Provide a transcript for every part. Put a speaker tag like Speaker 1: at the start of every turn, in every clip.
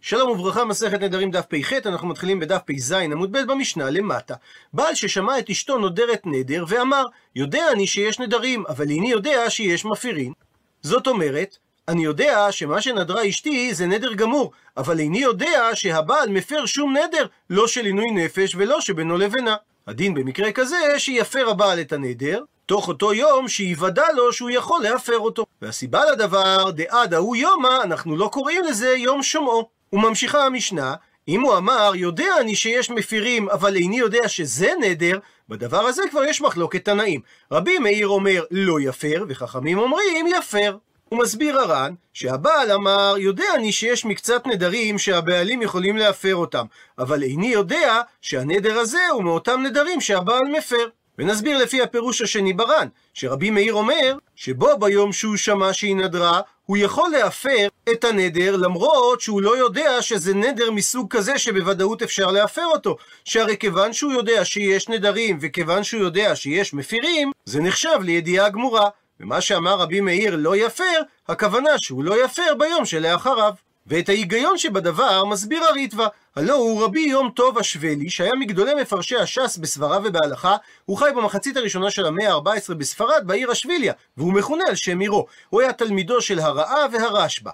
Speaker 1: שלום וברכה, מסכת נדרים דף פ"ח, אנחנו מתחילים בדף פ"ז עמוד ב' במשנה למטה. בעל ששמע את אשתו נודרת נדר ואמר, יודע אני שיש נדרים, אבל איני יודע שיש מפירים. זאת אומרת, אני יודע שמה שנדרה אשתי זה נדר גמור, אבל איני יודע שהבעל מפר שום נדר, לא של עינוי נפש ולא שבינו לבינה. הדין במקרה כזה שיפר הבעל את הנדר, תוך אותו יום שיוודע לו שהוא יכול להפר אותו. והסיבה לדבר, דעד ההוא יומא, אנחנו לא קוראים לזה יום שומעו. וממשיכה המשנה, אם הוא אמר, יודע אני שיש מפירים, אבל איני יודע שזה נדר, בדבר הזה כבר יש מחלוקת תנאים. רבי מאיר אומר, לא יפר, וחכמים אומרים, יפר. הוא מסביר הר"ן, שהבעל אמר, יודע אני שיש מקצת נדרים שהבעלים יכולים להפר אותם, אבל איני יודע שהנדר הזה הוא מאותם נדרים שהבעל מפר. ונסביר לפי הפירוש השני בר"ן, שרבי מאיר אומר, שבו ביום שהוא שמע שהיא נדרה, הוא יכול להפר את הנדר למרות שהוא לא יודע שזה נדר מסוג כזה שבוודאות אפשר להפר אותו. שהרי כיוון שהוא יודע שיש נדרים וכיוון שהוא יודע שיש מפירים, זה נחשב לידיעה גמורה. ומה שאמר רבי מאיר לא יפר, הכוונה שהוא לא יפר ביום שלאחריו. ואת ההיגיון שבדבר מסביר הריטב"א, הלא הוא רבי יום טוב השבלי, שהיה מגדולי מפרשי הש"ס בסברה ובהלכה, הוא חי במחצית הראשונה של המאה ה-14 בספרד, בעיר אשביליה, והוא מכונה על שם עירו. הוא היה תלמידו של הרעה והרשב"א.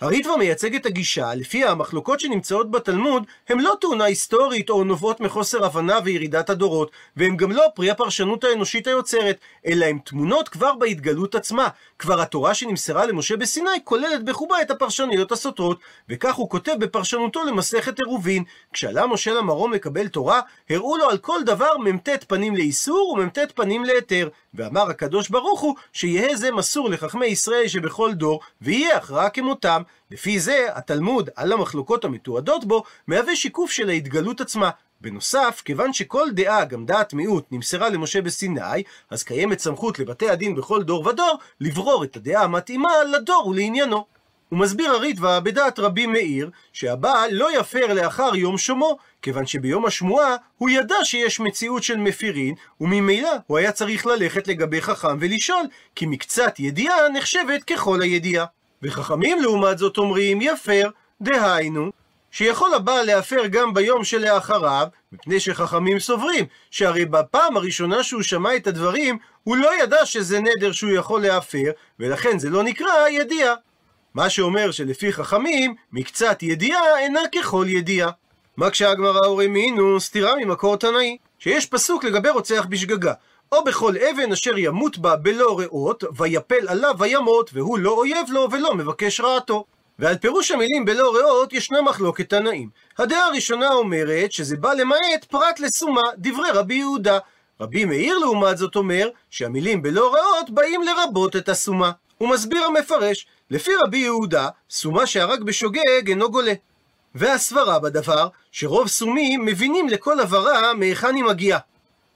Speaker 1: הריטב"א מייצג את הגישה לפיה המחלוקות שנמצאות בתלמוד הן לא תאונה היסטורית או נובעות מחוסר הבנה וירידת הדורות, והן גם לא פרי הפרשנות האנושית היוצרת, אלא הן תמונות כבר בהתגלות עצמה. כבר התורה שנמסרה למשה בסיני כוללת בחובה את הפרשנויות הסותרות, וכך הוא כותב בפרשנותו למסכת עירובין. כשעלה משה למרום לקבל תורה, הראו לו על כל דבר מ"ט פנים לאיסור ומ"ט פנים להיתר, ואמר הקדוש ברוך הוא שיהא זה מסור לחכמי ישראל שבכל דור, ויהיה הכרעה כמותם. לפי זה, התלמוד, על המחלוקות המתועדות בו, מהווה שיקוף של ההתגלות עצמה. בנוסף, כיוון שכל דעה, גם דעת מיעוט, נמסרה למשה בסיני, אז קיימת סמכות לבתי הדין בכל דור ודור, לברור את הדעה המתאימה לדור ולעניינו. הוא מסביר הריטב"א בדעת רבי מאיר, שהבעל לא יפר לאחר יום שומו, כיוון שביום השמועה הוא ידע שיש מציאות של מפירין, וממילא הוא היה צריך ללכת לגבי חכם ולשאול, כי מקצת ידיעה נחשבת ככל הידיעה. וחכמים לעומת זאת אומרים יפר, דהיינו, שיכול הבעל להפר גם ביום שלאחריו, מפני שחכמים סוברים, שהרי בפעם הראשונה שהוא שמע את הדברים, הוא לא ידע שזה נדר שהוא יכול להפר, ולכן זה לא נקרא ידיעה. מה שאומר שלפי חכמים, מקצת ידיעה אינה ככל ידיעה. מקשה הגמרא אורמינו, סתירה ממקור תנאי, שיש פסוק לגבי רוצח בשגגה. או בכל אבן אשר ימות בה בלא ראות, ויפל עליו וימות, והוא לא אויב לו ולא מבקש רעתו. ועל פירוש המילים בלא ראות ישנה מחלוקת תנאים. הדעה הראשונה אומרת שזה בא למעט פרט לסומה, דברי רבי יהודה. רבי מאיר לעומת זאת אומר שהמילים בלא ראות באים לרבות את הסומה. הוא מסביר המפרש, לפי רבי יהודה, סומה שהרג בשוגג אינו גולה. והסברה בדבר, שרוב סומים מבינים לכל הברה מהיכן היא מגיעה.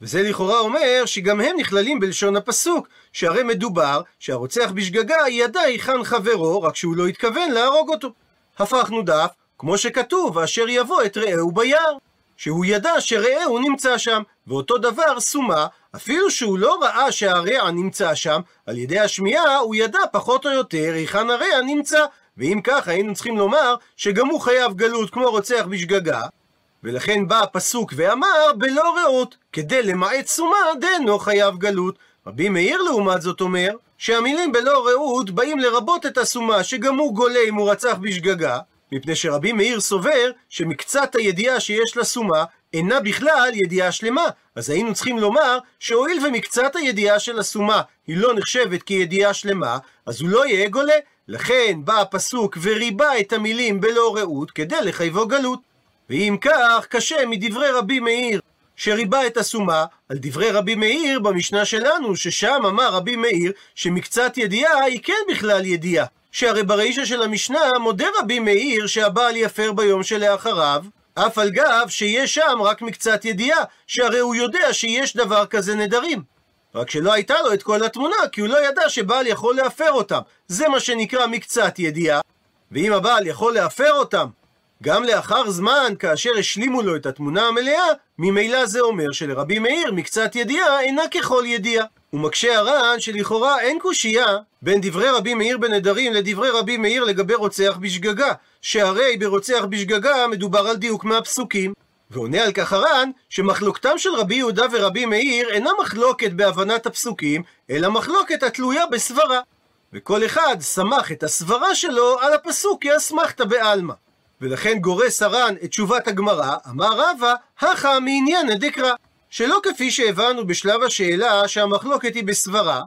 Speaker 1: וזה לכאורה אומר שגם הם נכללים בלשון הפסוק, שהרי מדובר שהרוצח בשגגה ידע היכן חברו, רק שהוא לא התכוון להרוג אותו. הפכנו דף, כמו שכתוב, ואשר יבוא את רעהו ביער. שהוא ידע שרעהו נמצא שם, ואותו דבר סומה, אפילו שהוא לא ראה שהרע נמצא שם, על ידי השמיעה הוא ידע פחות או יותר היכן הרע נמצא, ואם כך היינו צריכים לומר שגם הוא חייב גלות כמו רוצח בשגגה, ולכן בא הפסוק ואמר בלא רעות, כדי למעט סומה דאינו חייב גלות. רבי מאיר לעומת זאת אומר, שהמילים בלא רעות באים לרבות את הסומה שגם הוא גולה אם הוא רצח בשגגה, מפני שרבי מאיר סובר שמקצת הידיעה שיש לסומה אינה בכלל ידיעה שלמה, אז היינו צריכים לומר שהואיל ומקצת הידיעה של הסומה היא לא נחשבת כידיעה שלמה, אז הוא לא יהיה גולה. לכן בא הפסוק וריבה את המילים בלא רעות כדי לחייבו גלות. ואם כך, קשה מדברי רבי מאיר שריבה את הסומה על דברי רבי מאיר במשנה שלנו, ששם אמר רבי מאיר שמקצת ידיעה היא כן בכלל ידיעה. שהרי ברישא של המשנה מודה רבי מאיר שהבעל יפר ביום שלאחריו, אף על גב שיש שם רק מקצת ידיעה, שהרי הוא יודע שיש דבר כזה נדרים. רק שלא הייתה לו את כל התמונה, כי הוא לא ידע שבעל יכול להפר אותם. זה מה שנקרא מקצת ידיעה. ואם הבעל יכול להפר אותם גם לאחר זמן, כאשר השלימו לו את התמונה המלאה, ממילא זה אומר שלרבי מאיר מקצת ידיעה אינה ככל ידיעה. הוא מקשה הר"ן שלכאורה אין קושייה בין דברי רבי מאיר בנדרים לדברי רבי מאיר לגבי רוצח בשגגה, שהרי ברוצח בשגגה מדובר על דיוק מהפסוקים. ועונה על כך הר"ן, שמחלוקתם של רבי יהודה ורבי מאיר אינה מחלוקת בהבנת הפסוקים, אלא מחלוקת התלויה בסברה. וכל אחד סמך את הסברה שלו על הפסוק כאסמכתא בעלמא. ולכן גורס הר"ן את תשובת הגמרא, אמר רבא, הכא מעניינא דקרא. שלא כפי שהבנו בשלב השאלה שהמחלוקת היא בסברה,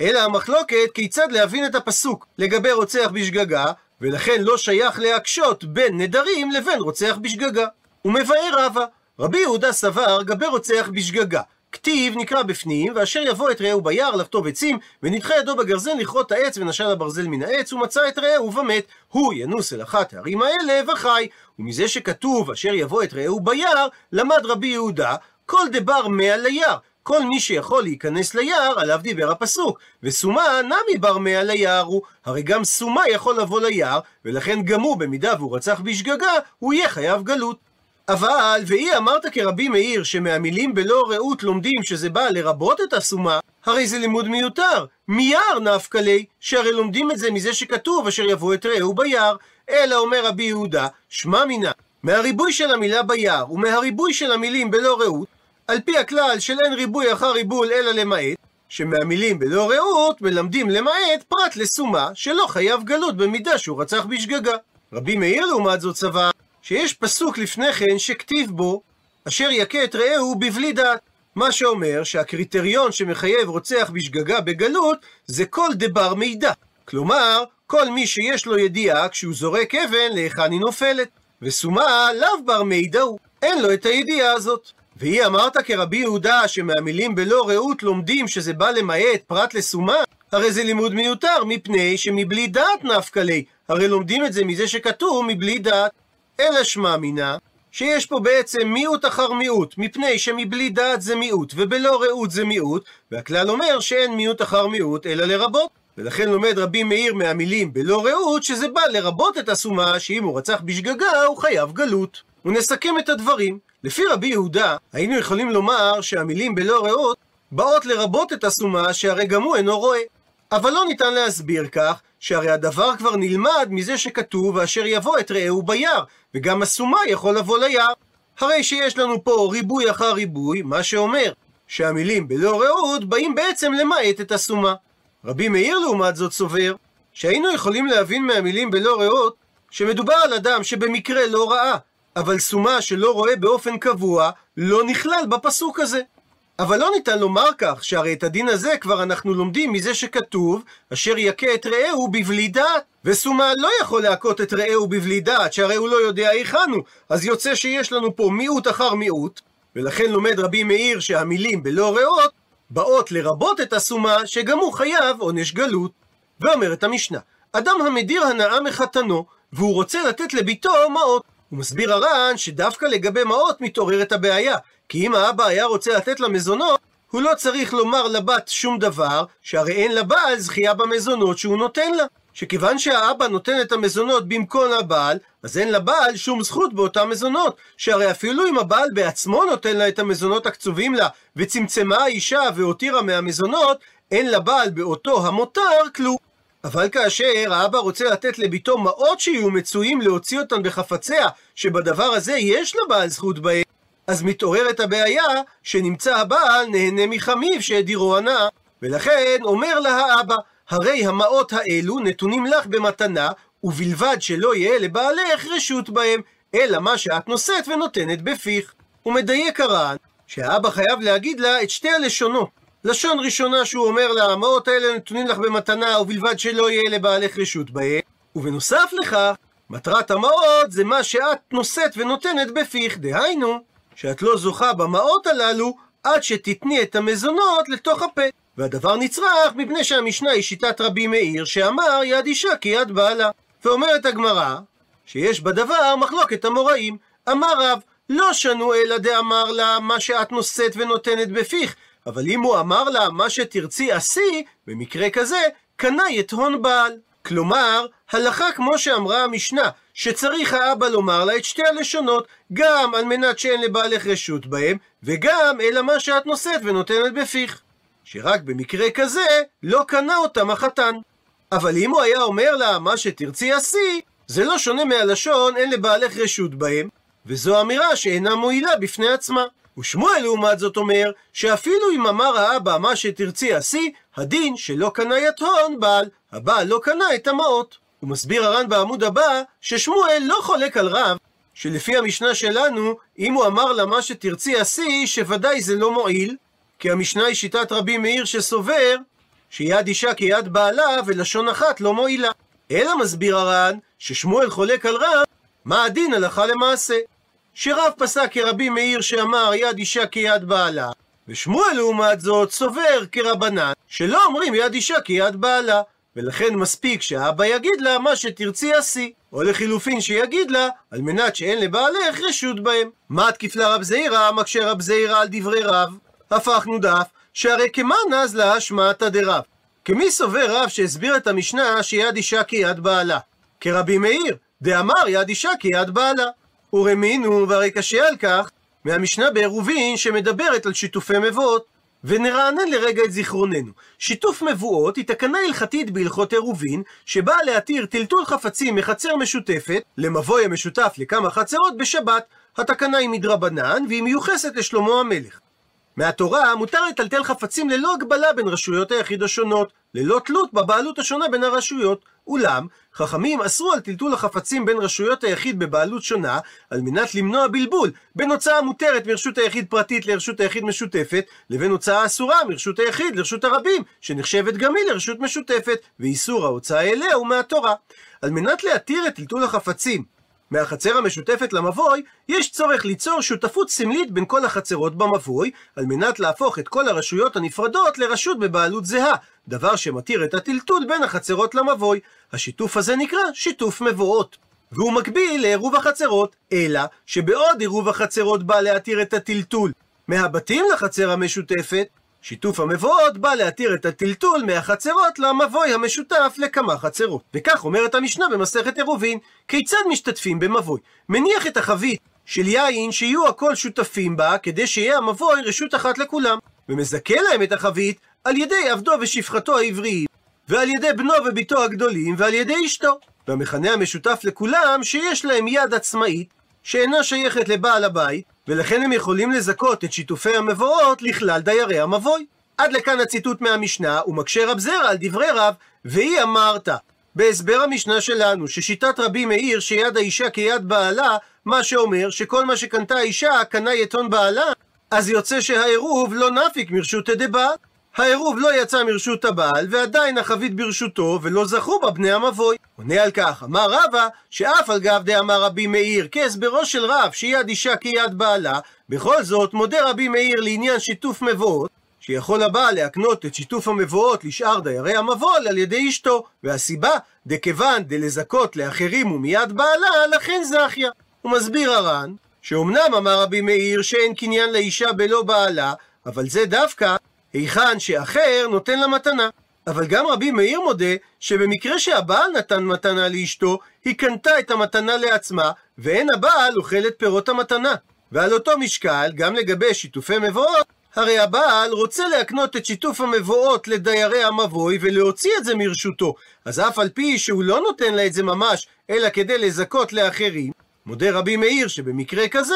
Speaker 1: אלא המחלוקת כיצד להבין את הפסוק לגבי רוצח בשגגה, ולכן לא שייך להקשות בין נדרים לבין רוצח בשגגה. הוא מבאר רבא, רבי יהודה סבר גבי רוצח בשגגה. כתיב נקרא בפנים, ואשר יבוא את רעהו ביער לחטוב עצים, ונדחה ידו בגרזן לכרות העץ, ונשל הברזל מן העץ, ומצא את רעהו ומת. הוא ינוס אל אחת הערים האלה וחי. ומזה שכתוב אשר יבוא את רעהו ביער, למד רבי יהודה, כל דבר מאה ליער. כל מי שיכול להיכנס ליער, עליו דיבר הפסוק. וסומה נמי בר מאה ליער הוא. הרי גם סומה יכול לבוא ליער, ולכן גם הוא, במידה והוא רצח בשגגה, הוא יהיה חייב גלות. אבל, ואי אמרת כרבי מאיר, שמהמילים בלא רעות לומדים שזה בא לרבות את הסומה, הרי זה לימוד מיותר. מיער נפקא ליה, שהרי לומדים את זה מזה שכתוב אשר יבוא את רעהו ביער. אלא אומר רבי יהודה, שמע מינה, מהריבוי של המילה ביער ומהריבוי של המילים בלא רעות, על פי הכלל של אין ריבוי אחר ריבול אלא למעט, שמהמילים בלא רעות מלמדים למעט פרט לסומה שלא חייב גלות במידה שהוא רצח בשגגה. רבי מאיר לעומת זאת סבר שיש פסוק לפני כן שכתיב בו אשר יכה את רעהו בבלי דעת. מה שאומר שהקריטריון שמחייב רוצח בשגגה בגלות זה כל דבר מידע. כלומר, כל מי שיש לו ידיעה כשהוא זורק אבן להיכן היא נופלת. וסומה לאו בר מידע הוא, אין לו את הידיעה הזאת. והיא אמרת כרבי יהודה שמהמילים בלא רעות לומדים שזה בא למעט פרט לסומה, הרי זה לימוד מיותר מפני שמבלי דעת נפקא ליה, הרי לומדים את זה מזה שכתוב מבלי דעת. אלא שמע מינה, שיש פה בעצם מיעוט אחר מיעוט, מפני שמבלי דעת זה מיעוט, ובלא רעות זה מיעוט, והכלל אומר שאין מיעוט אחר מיעוט, אלא לרבות. ולכן לומד רבי מאיר מהמילים בלא רעות, שזה בא לרבות את הסומה, שאם הוא רצח בשגגה, הוא חייב גלות. ונסכם את הדברים. לפי רבי יהודה, היינו יכולים לומר שהמילים בלא רעות באות לרבות את הסומה, שהרי גם הוא אינו רואה. אבל לא ניתן להסביר כך, שהרי הדבר כבר נלמד מזה שכתוב ואשר יבוא את רעהו ביער, וגם הסומה יכול לבוא ליער. הרי שיש לנו פה ריבוי אחר ריבוי, מה שאומר שהמילים בלא רעות באים בעצם למעט את הסומה. רבי מאיר לעומת זאת סובר שהיינו יכולים להבין מהמילים בלא רעות שמדובר על אדם שבמקרה לא ראה, אבל סומה שלא רואה באופן קבוע לא נכלל בפסוק הזה. אבל לא ניתן לומר כך, שהרי את הדין הזה כבר אנחנו לומדים מזה שכתוב, אשר יכה את רעהו בבלי דעת. וסומה לא יכול להכות את רעהו בבלי דעת, שהרי הוא לא יודע היכן הוא. אז יוצא שיש לנו פה מיעוט אחר מיעוט, ולכן לומד רבי מאיר שהמילים בלא רעות באות לרבות את הסומה, שגם הוא חייב עונש גלות. ואומרת המשנה, אדם המדיר הנאה מחתנו, והוא רוצה לתת לביתו מעות. הוא מסביר הר"ן שדווקא לגבי מעות מתעוררת הבעיה, כי אם האבא היה רוצה לתת לה מזונות, הוא לא צריך לומר לבת שום דבר, שהרי אין לבעל זכייה במזונות שהוא נותן לה. שכיוון שהאבא נותן את המזונות במקום הבעל, אז אין לבעל שום זכות באותם מזונות. שהרי אפילו אם הבעל בעצמו נותן לה את המזונות הקצובים לה, וצמצמה האישה והותירה מהמזונות, אין לבעל באותו המותר כלום. אבל כאשר האבא רוצה לתת לביתו מעות שיהיו מצויים להוציא אותן בחפציה, שבדבר הזה יש לבעל זכות בהם, אז מתעוררת הבעיה שנמצא הבעל נהנה מחמיו שהדירו הנאה. ולכן אומר לה האבא, הרי המעות האלו נתונים לך במתנה, ובלבד שלא יהיה לבעלך רשות בהם, אלא מה שאת נושאת ונותנת בפיך. הוא מדייק הר"ן, שהאבא חייב להגיד לה את שתי הלשונות. לשון ראשונה שהוא אומר לה, המעות האלה נתונים לך במתנה, ובלבד שלא יהיה לבעלך רשות בהם. ובנוסף לכך, מטרת המעות זה מה שאת נושאת ונותנת בפיך, דהיינו, שאת לא זוכה במעות הללו עד שתתני את המזונות לתוך הפה. והדבר נצרך מפני שהמשנה היא שיטת רבי מאיר, שאמר יד אישה כיד בעלה. ואומרת הגמרא, שיש בדבר מחלוקת המוראים. אמר רב, לא שנו אלא דאמר לה מה שאת נושאת ונותנת בפיך, אבל אם הוא אמר לה מה שתרצי עשי, במקרה כזה, קנה יתהון בעל. כלומר, הלכה כמו שאמרה המשנה, שצריך האבא לומר לה את שתי הלשונות, גם על מנת שאין לבעלך רשות בהם, וגם אלא מה שאת נושאת ונותנת בפיך. שרק במקרה כזה לא קנה אותם החתן. אבל אם הוא היה אומר לה מה שתרצי עשי, זה לא שונה מהלשון אין לבעלך רשות בהם, וזו אמירה שאינה מועילה בפני עצמה. ושמואל לעומת זאת אומר, שאפילו אם אמר האבא מה שתרצי עשי, הדין שלא קנה יתהון בעל, הבעל לא קנה את המעות. הוא מסביר הר"ן בעמוד הבא, ששמואל לא חולק על רב, שלפי המשנה שלנו, אם הוא אמר לה מה שתרצי עשי, שוודאי זה לא מועיל, כי המשנה היא שיטת רבי מאיר שסובר שיד אישה כיד בעלה ולשון אחת לא מועילה. אלא מסביר הר"ן ששמואל חולק על רב, מה הדין הלכה למעשה. שרב פסק כרבי מאיר שאמר יד אישה כיד בעלה, ושמואל לעומת זאת סובר כרבנן שלא אומרים יד אישה כיד בעלה, ולכן מספיק שהאבא יגיד לה מה שתרצי עשי, או לחילופין שיגיד לה על מנת שאין לבעלך רשות בהם. מה תקיף לרב זעירא מקשה רב זעירא על דברי רב? הפכנו דף שהרי כמאן אז לה השמעתא דרב. כמי סובר רב שהסביר את המשנה שיד אישה כיד בעלה? כרבי מאיר, דאמר יד אישה כיד בעלה. ורמינו, והרי קשה על כך, מהמשנה בעירובין שמדברת על שיתופי מבואות. ונרענן לרגע את זיכרוננו. שיתוף מבואות היא תקנה הלכתית בהלכות עירובין, שבאה להתיר טלטול חפצים מחצר משותפת למבוי המשותף לכמה חצרות בשבת. התקנה היא מדרבנן, והיא מיוחסת לשלמה המלך. מהתורה מותר לטלטל חפצים ללא הגבלה בין רשויות היחיד השונות, ללא תלות בבעלות השונה בין הרשויות. אולם, חכמים אסרו על טלטול החפצים בין רשויות היחיד בבעלות שונה, על מנת למנוע בלבול בין הוצאה מותרת מרשות היחיד פרטית לרשות היחיד משותפת, לבין הוצאה אסורה מרשות היחיד לרשות הרבים, שנחשבת גם היא לרשות משותפת, ואיסור ההוצאה אליה הוא מהתורה. על מנת להתיר את טלטול החפצים מהחצר המשותפת למבוי, יש צורך ליצור שותפות סמלית בין כל החצרות במבוי, על מנת להפוך את כל הרשויות הנפרדות לרשות בבעלות זהה, דבר שמתיר את הטלטול בין החצרות למבוי. השיתוף הזה נקרא שיתוף מבואות. והוא מקביל לעירוב החצרות, אלא שבעוד עירוב החצרות בא להתיר את הטלטול מהבתים לחצר המשותפת, שיתוף המבואות בא להתיר את הטלטול מהחצרות למבוי המשותף לכמה חצרות. וכך אומרת המשנה במסכת עירובין, כיצד משתתפים במבוי? מניח את החבית של יין שיהיו הכל שותפים בה, כדי שיהיה המבוי רשות אחת לכולם. ומזכה להם את החבית על ידי עבדו ושפחתו העבריים, ועל ידי בנו וביתו הגדולים, ועל ידי אשתו. והמכנה המשותף לכולם שיש להם יד עצמאית, שאינה שייכת לבעל הבית, ולכן הם יכולים לזכות את שיתופי המבואות לכלל דיירי המבוי. עד לכאן הציטוט מהמשנה, ומקשה רב זרע על דברי רב, והיא אמרת. בהסבר המשנה שלנו, ששיטת רבי מאיר שיד האישה כיד בעלה, מה שאומר שכל מה שקנתה האישה קנה יתון בעלה, אז יוצא שהעירוב לא נפיק מרשותא דבעל. העירוב לא יצא מרשות הבעל, ועדיין החבית ברשותו, ולא זכו בה בני המבוי. עונה על כך, אמר רבא, שאף על גב דאמר רבי מאיר, כהסברו של רב, שיד אישה כיד בעלה, בכל זאת מודה רבי מאיר לעניין שיתוף מבואות, שיכול הבעל להקנות את שיתוף המבואות לשאר דיירי המבול על ידי אשתו, והסיבה, דכיוון דלזכות לאחרים ומיד בעלה, לכן זכיה. הוא מסביר הר"ן, שאומנם אמר רבי מאיר שאין קניין לאישה בלא בעלה, אבל זה דווקא היכן שאחר נותן לה מתנה. אבל גם רבי מאיר מודה שבמקרה שהבעל נתן מתנה לאשתו, היא קנתה את המתנה לעצמה, ואין הבעל אוכל את פירות המתנה. ועל אותו משקל, גם לגבי שיתופי מבואות, הרי הבעל רוצה להקנות את שיתוף המבואות לדיירי המבוי ולהוציא את זה מרשותו. אז אף על פי שהוא לא נותן לה את זה ממש, אלא כדי לזכות לאחרים, מודה רבי מאיר שבמקרה כזה,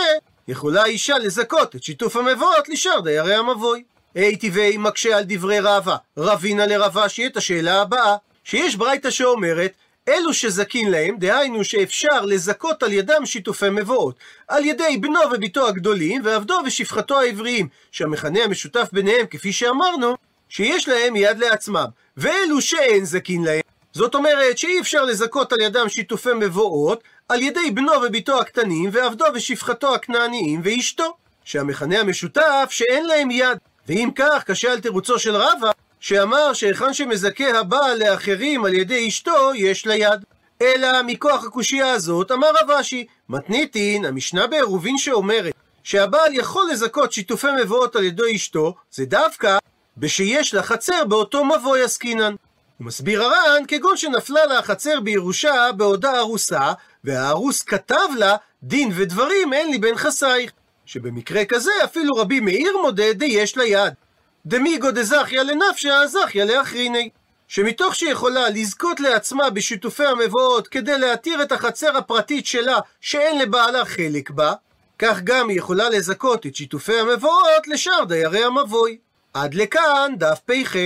Speaker 1: יכולה אישה לזכות את שיתוף המבואות לשאר דיירי המבוי. אי טבעי מקשה על דברי רבא, רבינה לרבשי את השאלה הבאה, שיש ברייתא שאומרת, אלו שזקין להם, דהיינו שאפשר לזכות על ידם שיתופי מבואות, על ידי בנו וביתו הגדולים, ועבדו ושפחתו העבריים, שהמכנה המשותף ביניהם, כפי שאמרנו, שיש להם יד לעצמם, ואלו שאין זקין להם. זאת אומרת שאי אפשר לזכות על ידם שיתופי מבואות, על ידי בנו וביתו הקטנים, ועבדו ושפחתו הכנעניים ואשתו, שהמכנה המשותף שאין להם יד. ואם כך, קשה על תירוצו של רבא, שאמר שהיכן שמזכה הבעל לאחרים על ידי אשתו, יש לה יד. אלא מכוח הקושייה הזאת, אמר רב אשי, מתניתין, המשנה בעירובין שאומרת שהבעל יכול לזכות שיתופי מבואות על ידי אשתו, זה דווקא בשיש לה חצר באותו מבוי עסקינן. הוא מסביר הר"ן, כגון שנפלה לה החצר בירושה בעודה ארוסה, והארוס כתב לה, דין ודברים אין לי בין חסייך. שבמקרה כזה אפילו רבי מאיר מודה דיש ליד. דמיגו דזכיה לנפשה, זכיה לאחריני. שמתוך שהיא יכולה לזכות לעצמה בשיתופי המבואות כדי להתיר את החצר הפרטית שלה שאין לבעלה חלק בה, כך גם היא יכולה לזכות את שיתופי המבואות לשאר דיירי המבוי. עד לכאן דף פ"ח.